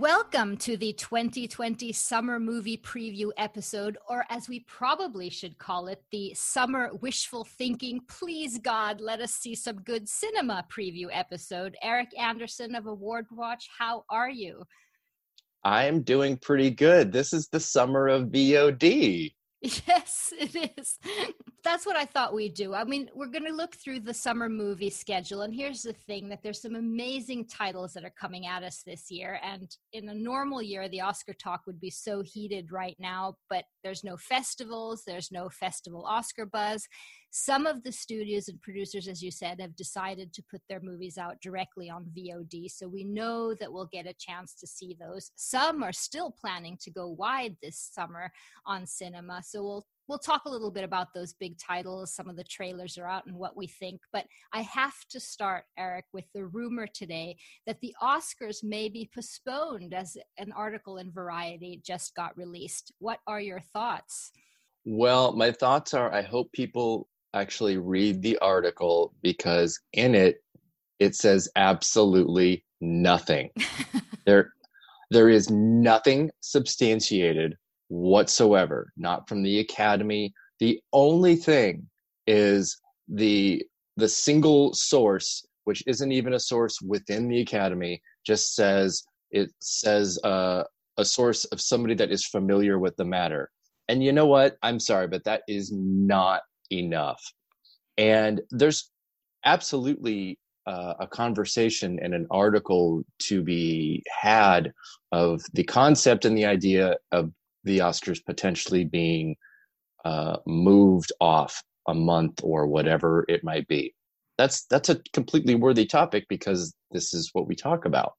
Welcome to the 2020 Summer Movie Preview episode, or as we probably should call it, the Summer Wishful Thinking, Please God, Let Us See Some Good Cinema Preview episode. Eric Anderson of Award Watch, how are you? I am doing pretty good. This is the summer of VOD. Yes, it is. That's what I thought we'd do. I mean, we're going to look through the summer movie schedule. And here's the thing that there's some amazing titles that are coming at us this year. And in a normal year, the Oscar talk would be so heated right now, but there's no festivals, there's no festival Oscar buzz. Some of the studios and producers, as you said, have decided to put their movies out directly on VOD. So we know that we'll get a chance to see those. Some are still planning to go wide this summer on cinema. So we'll we'll talk a little bit about those big titles. Some of the trailers are out and what we think. But I have to start, Eric, with the rumor today that the Oscars may be postponed as an article in Variety just got released. What are your thoughts? Well, my thoughts are I hope people actually read the article because in it it says absolutely nothing. there there is nothing substantiated whatsoever, not from the academy. The only thing is the the single source which isn't even a source within the academy just says it says uh, a source of somebody that is familiar with the matter and you know what i'm sorry but that is not enough. And there's absolutely uh, a conversation and an article to be had of the concept and the idea of the Oscars potentially being uh, moved off a month or whatever it might be. That's that's a completely worthy topic because this is what we talk about.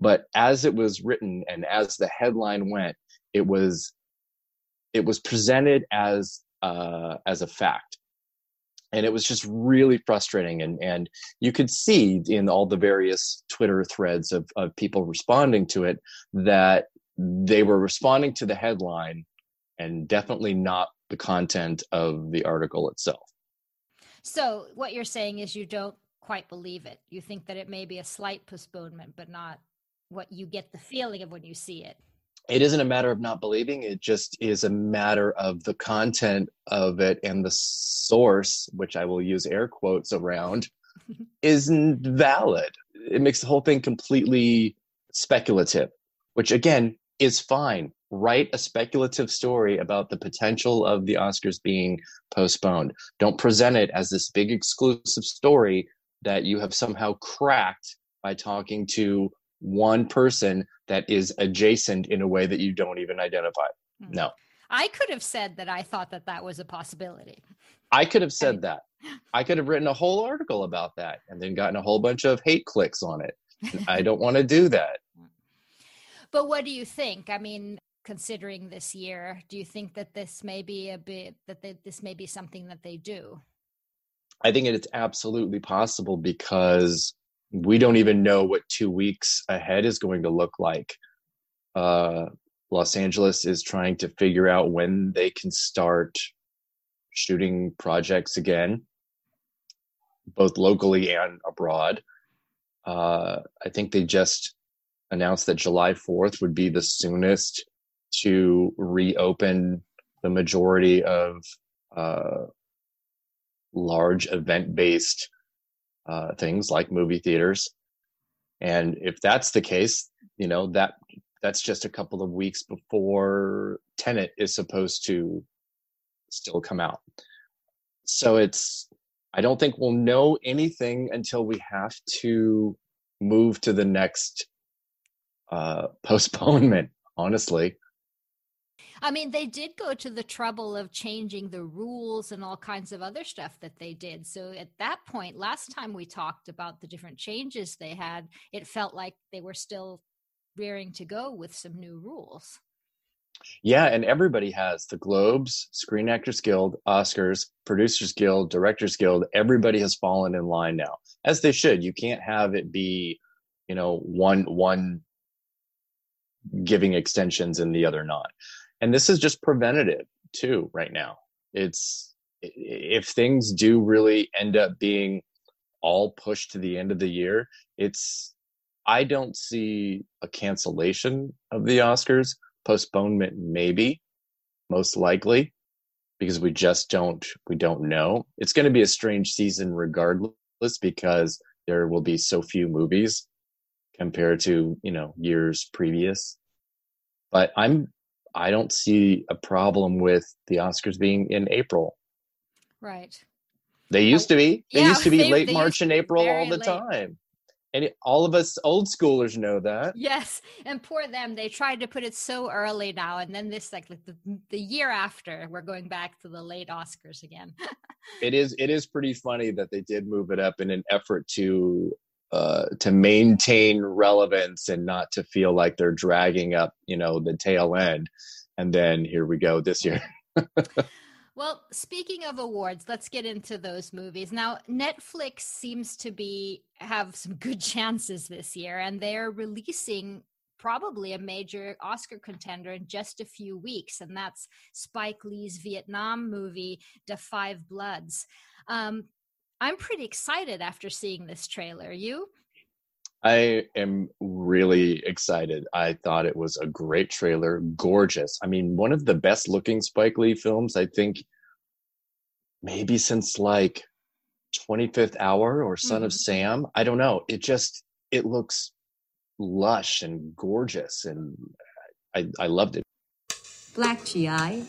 But as it was written and as the headline went, it was it was presented as uh, as a fact. And it was just really frustrating and and you could see in all the various twitter threads of, of people responding to it that they were responding to the headline and definitely not the content of the article itself. So what you're saying is you don't quite believe it. You think that it may be a slight postponement but not what you get the feeling of when you see it it isn't a matter of not believing it just is a matter of the content of it and the source which i will use air quotes around isn't valid. It makes the whole thing completely speculative which again is fine. Write a speculative story about the potential of the oscars being postponed. Don't present it as this big exclusive story that you have somehow cracked by talking to one person that is adjacent in a way that you don't even identify. Mm-hmm. No. I could have said that I thought that that was a possibility. I could have said that. I could have written a whole article about that and then gotten a whole bunch of hate clicks on it. I don't want to do that. But what do you think? I mean, considering this year, do you think that this may be a bit that they, this may be something that they do? I think it's absolutely possible because we don't even know what two weeks ahead is going to look like. Uh, Los Angeles is trying to figure out when they can start shooting projects again, both locally and abroad. Uh, I think they just announced that July 4th would be the soonest to reopen the majority of uh, large event based uh, things like movie theaters. And if that's the case, you know that that's just a couple of weeks before Tenet is supposed to still come out. So it's I don't think we'll know anything until we have to move to the next uh, postponement. Honestly, I mean, they did go to the trouble of changing the rules and all kinds of other stuff that they did. So at that point, last time we talked about the different changes they had, it felt like they were still rearing to go with some new rules. Yeah, and everybody has the Globes, Screen Actors Guild, Oscars, Producers Guild, Directors Guild. Everybody has fallen in line now, as they should. You can't have it be you know one one giving extensions and the other not and this is just preventative too right now. It's if things do really end up being all pushed to the end of the year it's i don't see a cancellation of the oscars. Postponement maybe most likely because we just don't we don't know. It's going to be a strange season regardless because there will be so few movies compared to you know years previous. But i'm i don't see a problem with the oscars being in april right they used to be they Yeah, used to be they- late they march and april all the late. time and it, all of us old schoolers know that Yes, and poor them. They tried to put it so early now, and then this like, like the, the year after, we're going back to the late Oscars again. it is it is pretty funny that they did move it up in an effort to uh to maintain relevance and not to feel like they're dragging up you know the tail end and then here we go this year Well, speaking of awards, let's get into those movies. Now, Netflix seems to be have some good chances this year and they're releasing probably a major Oscar contender in just a few weeks and that's Spike Lee's Vietnam movie The Five Bloods. Um I'm pretty excited after seeing this trailer. You? i am really excited i thought it was a great trailer gorgeous i mean one of the best looking spike lee films i think maybe since like 25th hour or son of Mhm. sam i don't know it just it looks lush and gorgeous and i i loved it Black GI.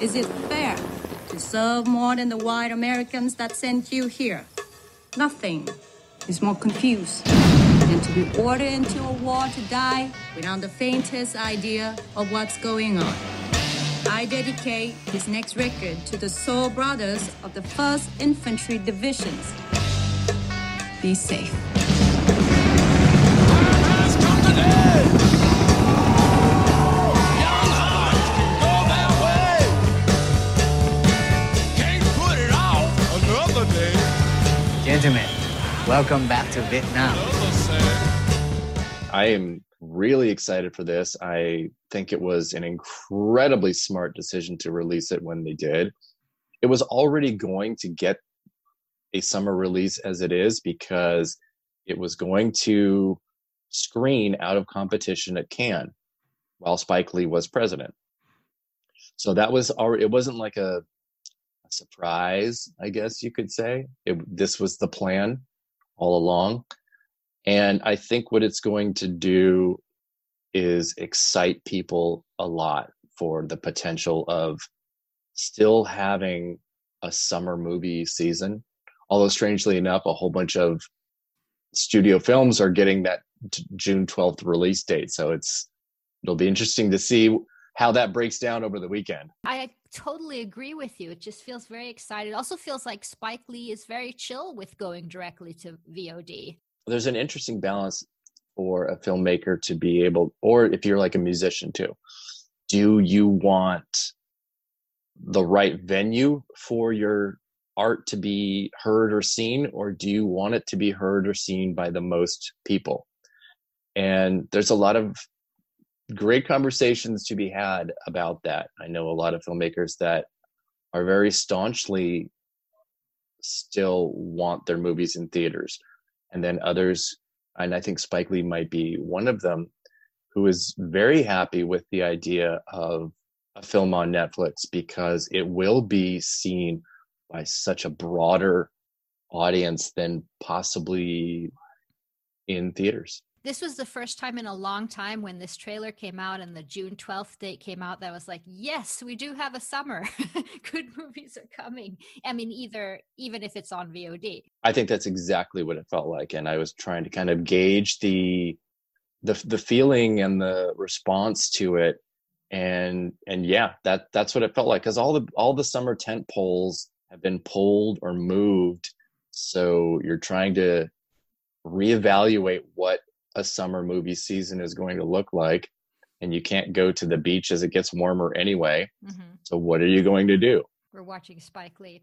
Is it fair to serve more than the white Americans that sent you here? Nothing is more confused than to be ordered into a war to die without the faintest idea of what's going on. I dedicate this next record to the soul brothers of the 1st Infantry Divisions. Be safe. Welcome back to Vietnam. I am really excited for this. I think it was an incredibly smart decision to release it when they did. It was already going to get a summer release as it is because it was going to screen out of competition at Cannes while Spike Lee was president. So that was already, it wasn't like a surprise, I guess you could say. It, this was the plan all along. And I think what it's going to do is excite people a lot for the potential of still having a summer movie season. Although, strangely enough, a whole bunch of studio films are getting that June 12th release date. So it's it'll be interesting to see how that breaks down over the weekend. I totally agree with you. It just feels very excited. Also feels like Spike Lee is very chill with going directly to VOD. there's an interesting balance for a filmmaker to be able or if you're like a musician too do you want the right venue for your art to be heard or seen or do you want it to be heard or seen by the most people and there's a lot of great conversations to be had about that. I know a lot of filmmakers that are very staunchly still want their movies in theaters. And then others and i think spike lee might be one of them who is very happy with the idea of a film on netflix because it will be seen by such a broader audience than possibly in theaters This was the first time in a long time when this trailer came out and the June 12th date came out that was like, yes, we do have a summer. Good movies are coming. I mean, either, even if it's on VOD. I think that's exactly what it felt like, and I was trying to kind of gauge the the the feeling and the response to it, and and yeah, that that's what it felt like because all the all the summer tent poles have been pulled or moved, so you're trying to reevaluate what a summer movie season is going to look like, and you can't go to the beach as it gets warmer anyway. Mhm. So what are you going to do? We're watching Spike Lee.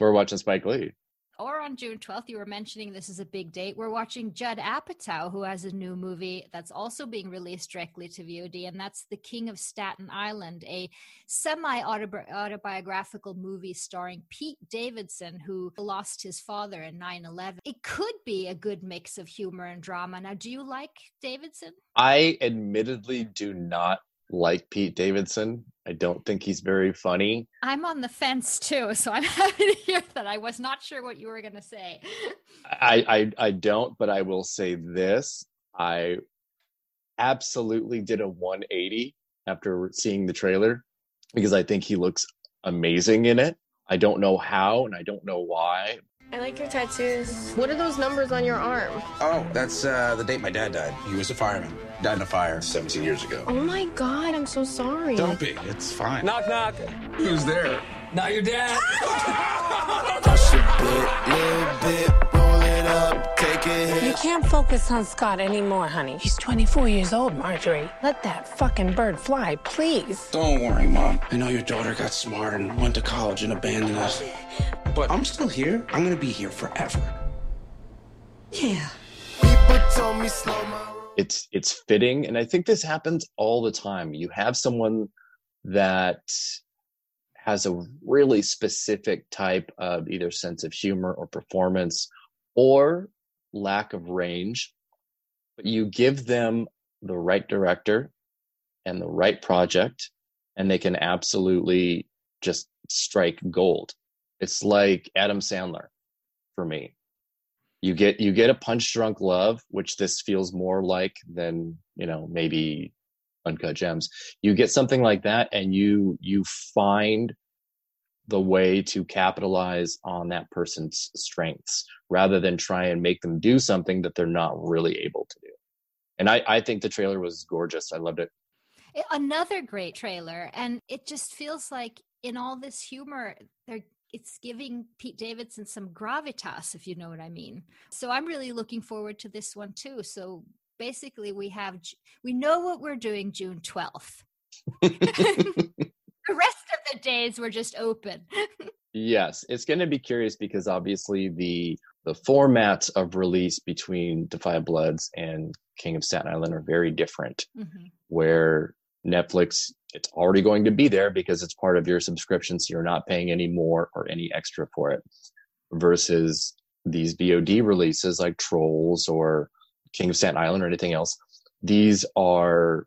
We're watching Spike Lee. Or on June 12th, you were mentioning this is a big date. We're watching Judd Apatow, who has a new movie that's also being released directly to VOD, and that's The King of Staten Island, a semi autobiographical movie starring Pete Davidson, who lost his father in 9 11. It could be a good mix of humor and drama. Now, do you like Davidson? I admittedly do not like Pete Davidson. I don't think he's very funny. I'm on the fence too, so I'm happy to hear that. I was not sure what you were going to say. I, I I don't, but I will say this: I absolutely did a 180 after seeing the trailer because I think he looks amazing in it. I don't know how and I don't know why. I like your tattoos. What are those numbers on your arm? Oh, that's uh, the date my dad died. He was a fireman. Died in a fire 17 years ago. Oh my god, I'm so sorry. Don't be. It's fine. Knock, knock. Who's there? Not your dad. You can't focus on Scott anymore, honey. He's 24 years old, Marjorie. Let that fucking bird fly, please. Don't worry, Mom. I know your daughter got smart and went to college and abandoned us. But I'm still here. I'm gonna be here forever. Yeah. It's it's fitting and I think this happens all the time. You have someone that has a really specific type of either sense of humor or performance or lack of range, but you give them the right director and the right project, and they can absolutely just strike gold. It's like Adam Sandler for me. You get you get a punch drunk love, which this feels more like than you know maybe uncut gems. You get something like that, and you you find the way to capitalize on that person's strengths rather than try and make them do something that they're not really able to do. And I, I think the trailer was gorgeous. I loved it. Another great trailer, and it just feels like in all this humor, they're it's giving Pete Davidson some gravitas, if you know what I mean. So I'm really looking forward to this one too. So basically, we have we know what we're doing June 12th. the rest of the days were just open. Yes, it's going to be curious because obviously the the formats of release between Da 5 Bloods and King of Staten Island are very different. Mhm. Where Netflix, it's already going to be there because it's part of your subscription, so you're not paying any more or any extra for it. Versus these VOD releases like Trolls or King of Staten Island or anything else, these are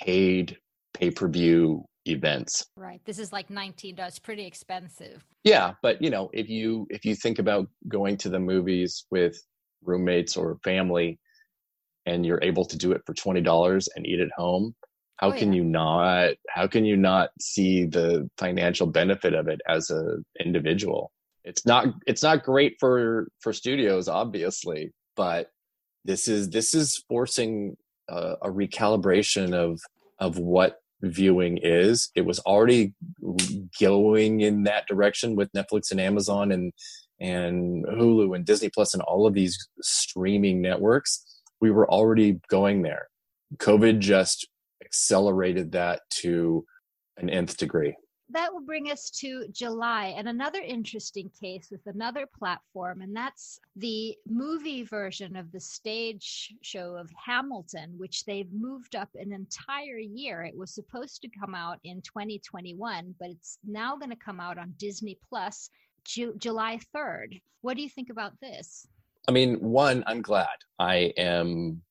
paid pay per view events Right. This is like 19 dollars. It's pretty expensive. yeah but you know if you if you think about going to the movies with roommates or family and you're able to do it for $20 and eat at home Oh, how Oh, can yeah. you not how can you not see the financial benefit of it as a individual? It's not it's not great for for studios obviously but this is this is forcing a, a recalibration of of what viewing is. It was already going in that direction with netflix and amazon and and hulu and disney plus and all of these streaming networks. We were already going there. Covid just accelerated that to an nth degree that will bring us to July and another interesting case with another platform, and that's the movie version of the stage show of Hamilton, which they've moved up an entire year. It was supposed to come out in 2021, but it's now going to come out on Disney Plus Ju- July 3rd. What do you think about this? I mean, one, I'm glad. I am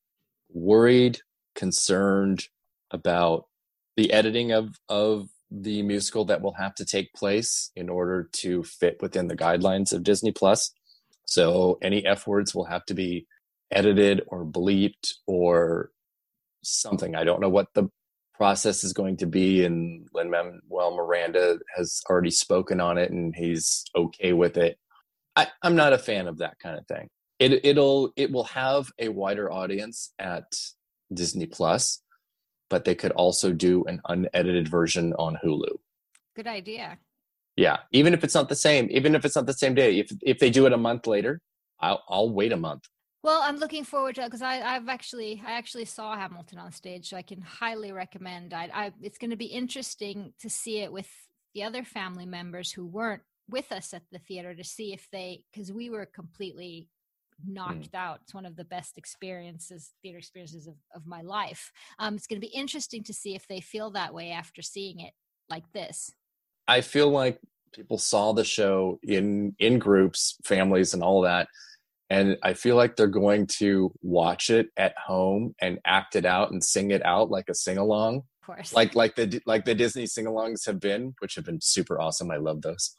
worried, concerned about the editing of of the musical that will have to take place in order to fit within the guidelines of Disney Plus. So any F words will have to be edited or bleeped or something. I don't know what the process is going to be, and Lin Manuel Miranda has already spoken on it, and he's okay with it. I, I'm not a fan of that kind of thing. It it'll it will have a wider audience at Disney Plus, but they could also do an unedited version on Hulu. Good idea. Yeah, even if it's not the same, even if it's not the same day, if if they do it a month later, I'll I'll wait a month. Well, I'm looking forward to it because I've actually I actually saw Hamilton on stage, so I can highly recommend. I, I it's going to be interesting to see it with the other family members who weren't with us at the theater to see if they because we were completely knocked out. It's one of the best experiences, theater experiences of, of my life. Um, it's going to be interesting to see if they feel that way after seeing it like this. I feel like people saw the show in in groups, families, and all that, and I feel like they're going to watch it at home and act it out and sing it out like a sing along, Of course. like like the like the Disney sing alongs have been, which have been super awesome. I love those,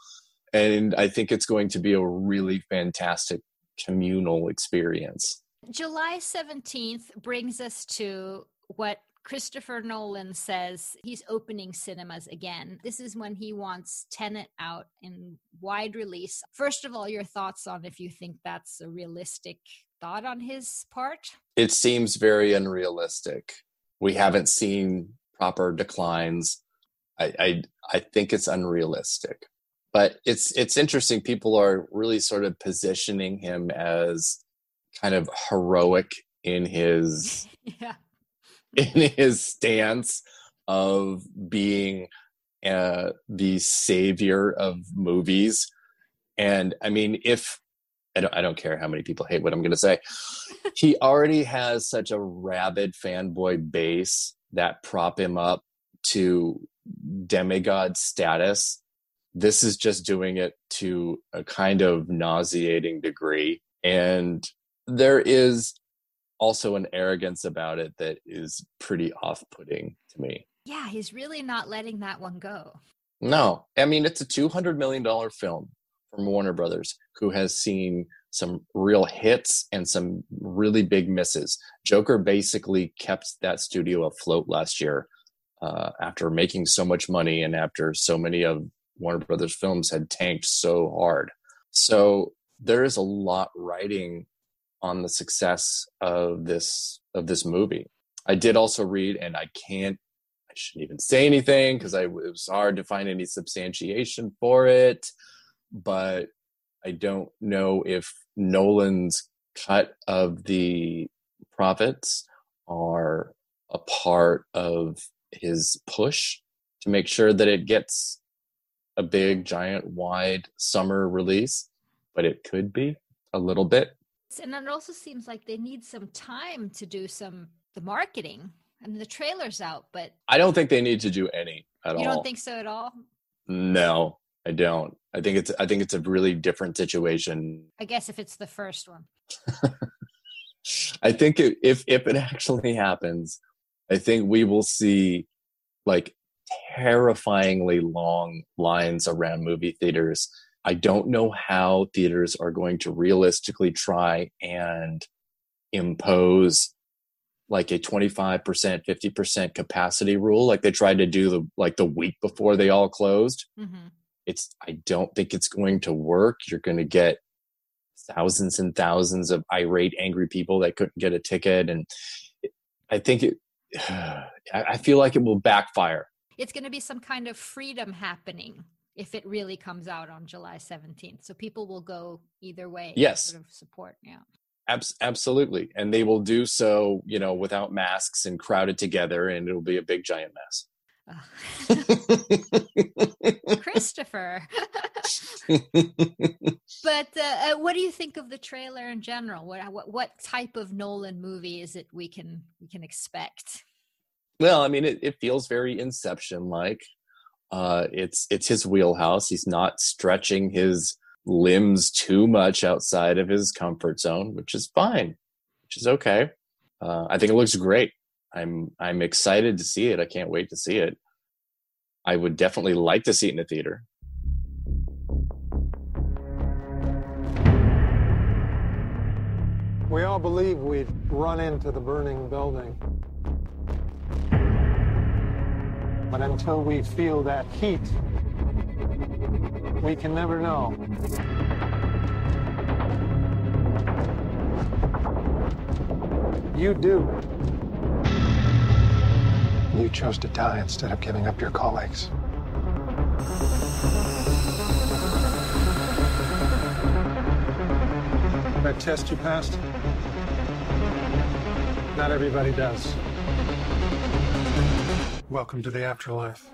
and I think it's going to be a really fantastic communal experience. July 17th brings us to what Christopher Nolan says he's opening cinemas again. This is when he wants Tenet out in wide release. First of all, your thoughts on if you think that's a realistic thought on his part? It seems very unrealistic. We haven't seen proper declines. I, I I think it's unrealistic. But it's it's interesting. People are really sort of positioning him as kind of heroic in his yeah. in his stance of being uh, the savior of movies. And I mean, if I don't, I don't care how many people hate what I'm going to say, he already has such a rabid fanboy base that prop him up to demigod status. This is just doing it to a kind of nauseating degree. And there is also an arrogance about it that is pretty off putting to me. Yeah, he's really not letting that one go. No, I mean, it's a $200 million film from Warner Brothers, who has seen some real hits and some really big misses. Joker basically kept that studio afloat last year uh, after making so much money and after so many of Warner Brothers films had tanked so hard. So there is a lot riding on the success of this of this movie. I did also read, and I can't, I shouldn't even say anything because I it was hard to find any substantiation for it. But I don't know if Nolan's cut of the profits are a part of his push to make sure that it gets a big, giant, wide summer release. But it could be a little bit. And it also seems like they need some time to do some the marketing. I mean, the trailer's out, but I don't think they need to do any at you all. You don't think so at all? No, I don't. I think it's I think it's a really different situation. I guess if it's the first one. I think it, if if it actually happens, I think we will see like terrifyingly long lines around movie theaters. I don't know how theaters are going to realistically try and impose like a 25%, 50% capacity rule like they tried to do the like the week before they all closed. hmm It's I don't think it's going to work. You're going to get thousands and thousands of irate angry people that couldn't get a ticket and I think it I feel like it will backfire. It's going to be some kind of freedom happening if it really comes out on July 17th. So people will go either way. Yes. Sort of support. Yeah. Abs- absolutely. And they will do so, you know, without masks and crowded together, and it'll be a big giant mess. Christopher. but uh, uh, what do you think of the trailer in general? What, what what type of Nolan movie is it we can we can expect? Well, I mean, it, it feels very Inception like. Uh, it's it's his wheelhouse. He's not stretching his limbs too much outside of his comfort zone, which is fine, which is okay. Uh, I think it looks great. I'm I'm excited to see it. I can't wait to see it. I would definitely like to see it in a theater. We all believe we'd run into the burning building. But until we feel that heat, we can never know. You do. You chose to die instead of giving up your colleagues. That test you passed? Not everybody does. Welcome to the afterlife.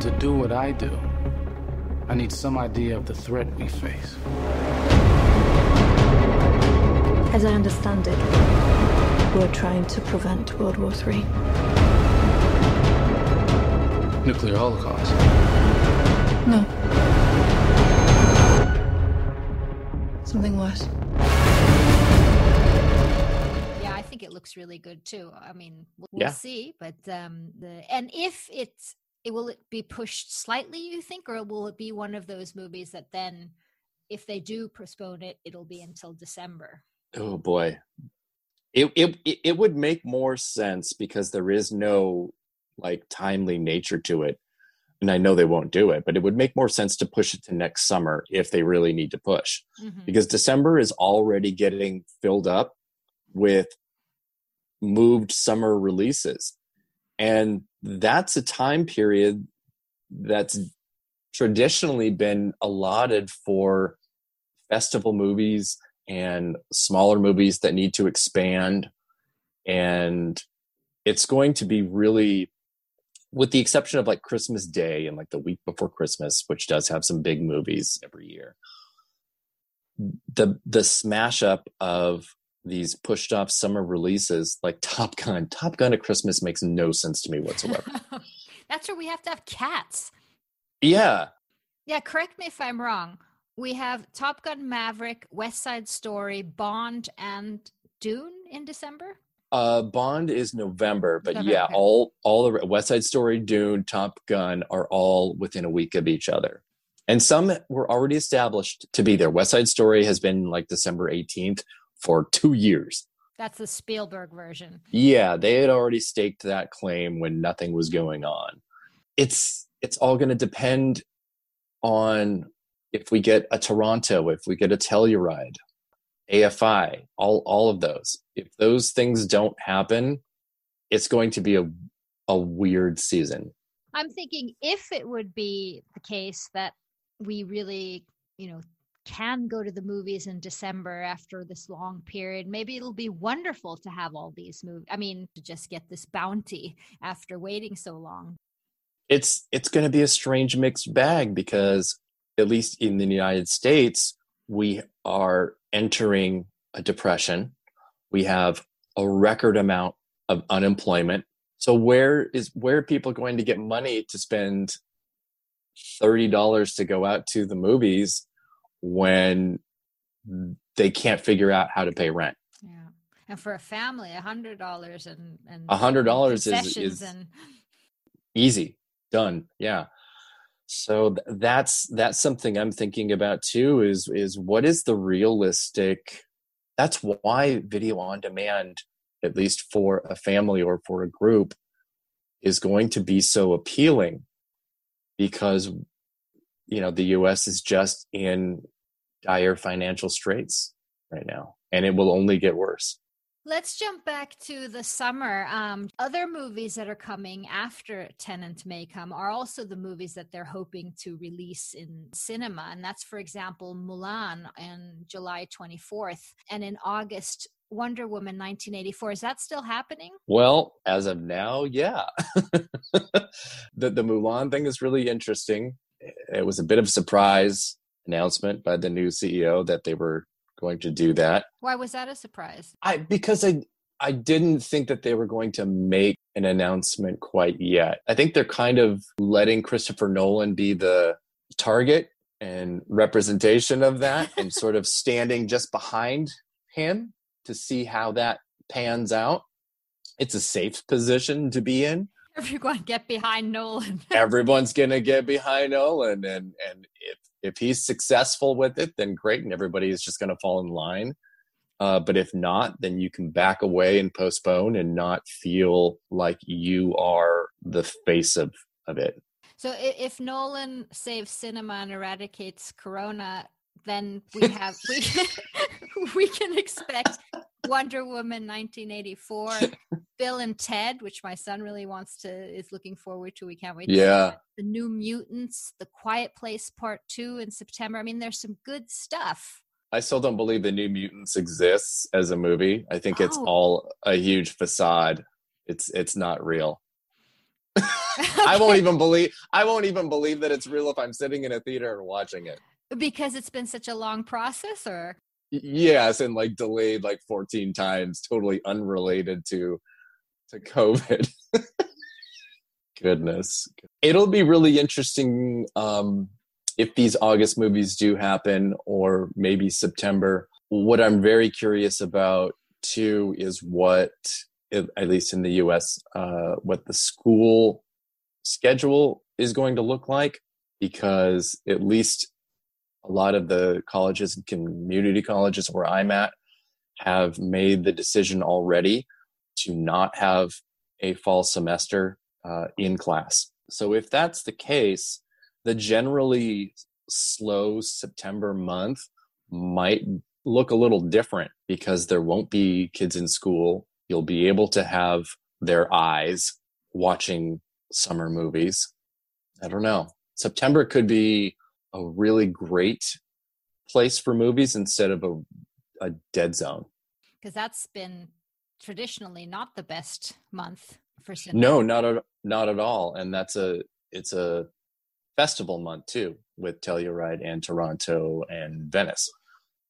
To do what I do, I need some idea of the threat we face. As I understand it, we're trying to prevent World War III. Nuclear holocaust. No. Something worse. Looks really good too. I mean, we'll, we'll see, but um, the and if it's it will it be pushed slightly, you think, or will it be one of those movies that then, if they do postpone it, it'll be until December? Oh boy. It, it it would make more sense because there is no like timely nature to it. And I know they won't do it, but it would make more sense to push it to next summer if they really need to push. Mhm. Because December is already getting filled up with moved summer releases. And that's a time period that's traditionally been allotted for festival movies and smaller movies that need to expand. And it's going to be really, with the exception of like Christmas Day and like the week before Christmas, which does have some big movies every year, the the smash up of these pushed off summer releases like Top Gun. Top Gun at Christmas makes no sense to me whatsoever. That's where we have to have cats. yeah. Yeah, correct me if I'm wrong. We have Top Gun Maverick, West Side Story, Bond, and Dune in December. Uh, Bond is November, but November, yeah, all all the West Side Story, Dune, Top Gun are all within a week of each other, and some were already established to be there. West Side Story has been like December eighteenth for two years. That's the Spielberg version. Yeah, they had already staked that claim when nothing was going on. It's it's all going to depend on if we get a Toronto, if we get a Telluride, AFI, all all of those. If those things don't happen, it's going to be a a weird season. I'm thinking if it would be the case that we really, you know, can go to the movies in December after this long period, maybe it'll be wonderful to have all these movies. I mean, to just get this bounty after waiting so long. It's it's going to be a strange mixed bag because at least in the United States, we are entering a depression. We have a record amount of unemployment. So where is where are people going to get money to spend thirty dollars to go out to the movies when they can't figure out how to pay rent? Yeah. And for a family, a hundred dollars and and A hundred dollars is- is- and easy done yeah so th- that's that's something i'm thinking about too is is what is the realistic that's why video on demand at least for a family or for a group is going to be so appealing because you know the us is just in dire financial straits right now and it will only get worse Let's jump back to the summer. Um, other movies that are coming after Tenet May Come are also the movies that they're hoping to release in cinema. And that's, for example, Mulan on July 24th. And in August, Wonder Woman 1984. Is that still happening? Well, as of now, yeah. the the Mulan thing is really interesting. It was a bit of a surprise announcement by the new CEO that they were going to do that. Why was that a surprise? I because I I didn't think that they were going to make an announcement quite yet. I think they're kind of letting Christopher Nolan be the target and representation of that and sort of standing just behind him to see how that pans out. It's a safe position to be in. Everyone get behind Nolan. Everyone's gonna get behind Nolan, and and if if he's successful with it, then great, and everybody is just gonna fall in line. Uh, but if not, then you can back away and postpone and not feel like you are the face of of it. So if Nolan saves cinema and eradicates Corona, then we have we we can expect Wonder Woman 1984, Bill and Ted, which my son really wants to is looking forward to. We can't wait. Yeah. The New Mutants, The Quiet Place Part Two in September. I mean, there's some good stuff. I still don't believe the New Mutants exists as a movie. I think it's Oh. all a huge facade. It's it's not real. I won't even believe I won't even believe that it's real if I'm sitting in a theater and watching it. because it's been such a long process, or Yes, and like delayed like 14 times, totally unrelated to to COVID. Goodness. It'll be really interesting um if these August movies do happen or maybe September. What I'm very curious about too is what at least in the US uh what the school schedule is going to look like because at least a lot of the colleges and community colleges where I'm at have made the decision already to not have a fall semester uh, in class. So if that's the case, the generally slow September month might look a little different because there won't be kids in school. You'll be able to have their eyes watching summer movies. I don't know. September could be a really great place for movies instead of a, a dead zone. because that's been traditionally not the best month for cinema. No, not at not at all. And that's a it's a festival month too with Telluride and Toronto and Venice.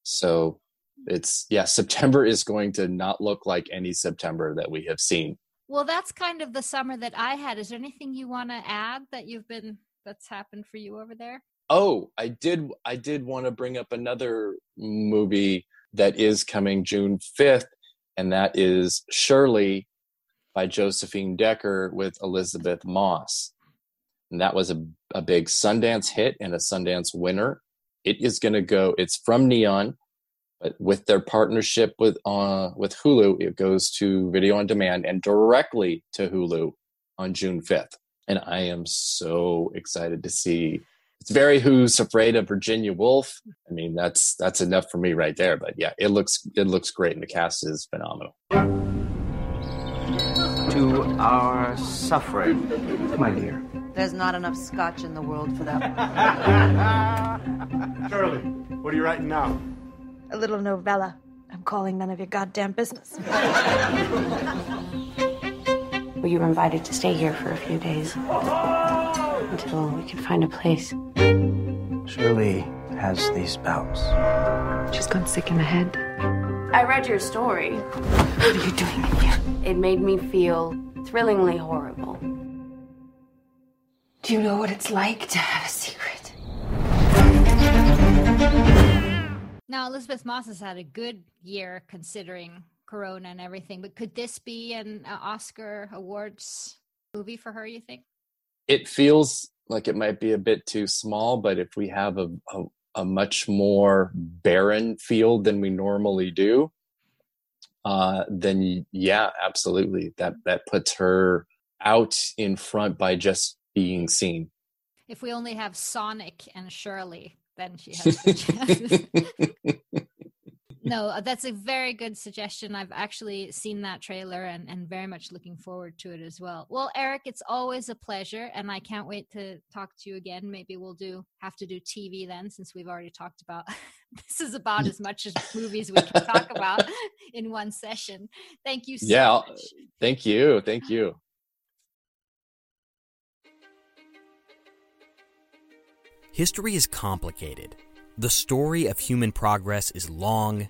So it's yeah, September is going to not look like any September that we have seen. Well, that's kind of the summer that I had. Is there anything you want to add that you've been that's happened for you over there? Oh, I did I did want to bring up another movie that is coming June 5th and that is Shirley by Josephine Decker with Elisabeth Moss. And that was a, a big Sundance hit and a Sundance winner. It is going to go, it's from Neon, but with their partnership with, uh, with Hulu, it goes to video on demand and directly to Hulu on June 5th. And I am so excited to see. It's very Who's Afraid of Virginia Woolf. I mean, that's that's enough for me right there. But yeah, it looks it looks great, and the cast is phenomenal. To our suffering, my dear. There's not enough scotch in the world for that. Shirley, what are you writing now? A little novella. I'm calling none of your goddamn business. Well, you were invited to stay here for a few days oh, oh, oh! Until we can find a place. Shirley has these bouts. She's gone sick in the head. I read your story. What are you doing in here? It made me feel thrillingly horrible. Do you know what it's like to have a secret? Now, Elisabeth Moss has had a good year considering Corona and everything, but could this be an uh, Oscar awards movie for her? You think? It feels like it might be a bit too small, but if we have a a, a much more barren field than we normally do, uh, then yeah, absolutely, that that puts her out in front by just being seen. If we only have Sonic and Shirley, then she has good chances. no, uh, that's a very good suggestion. I've actually seen that trailer and, and very much looking forward to it as well. Well, Eric, it's always a pleasure, and I can't wait to talk to you again. Maybe we'll do have to do TV then, since we've already talked about this is about as much as movies we can talk about in one session. Thank you so yeah, much. thank you, thank you. History is complicated. The story of human progress is long,